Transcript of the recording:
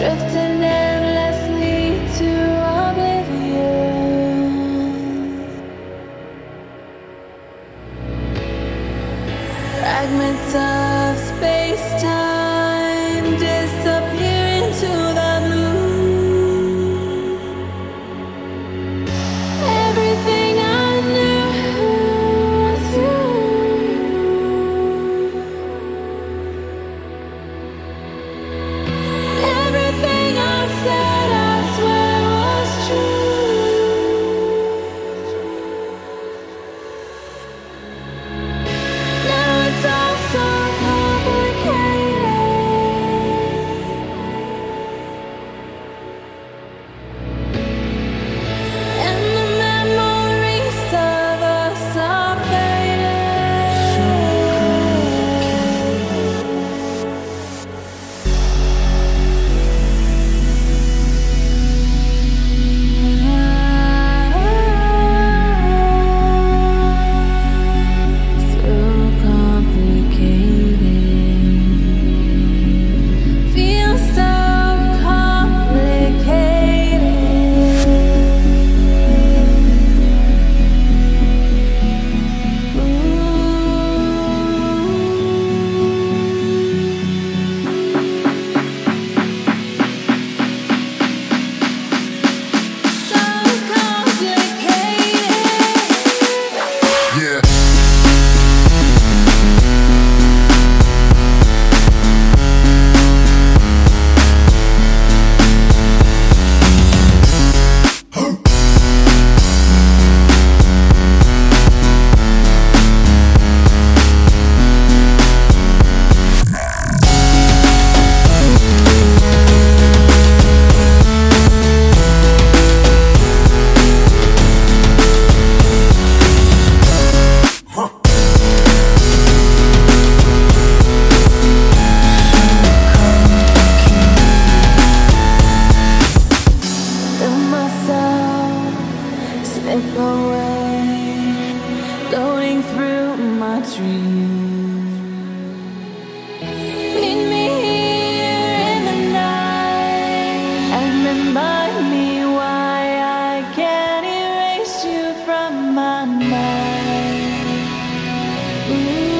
drifting endlessly to oblivion. Fragments of space time. Help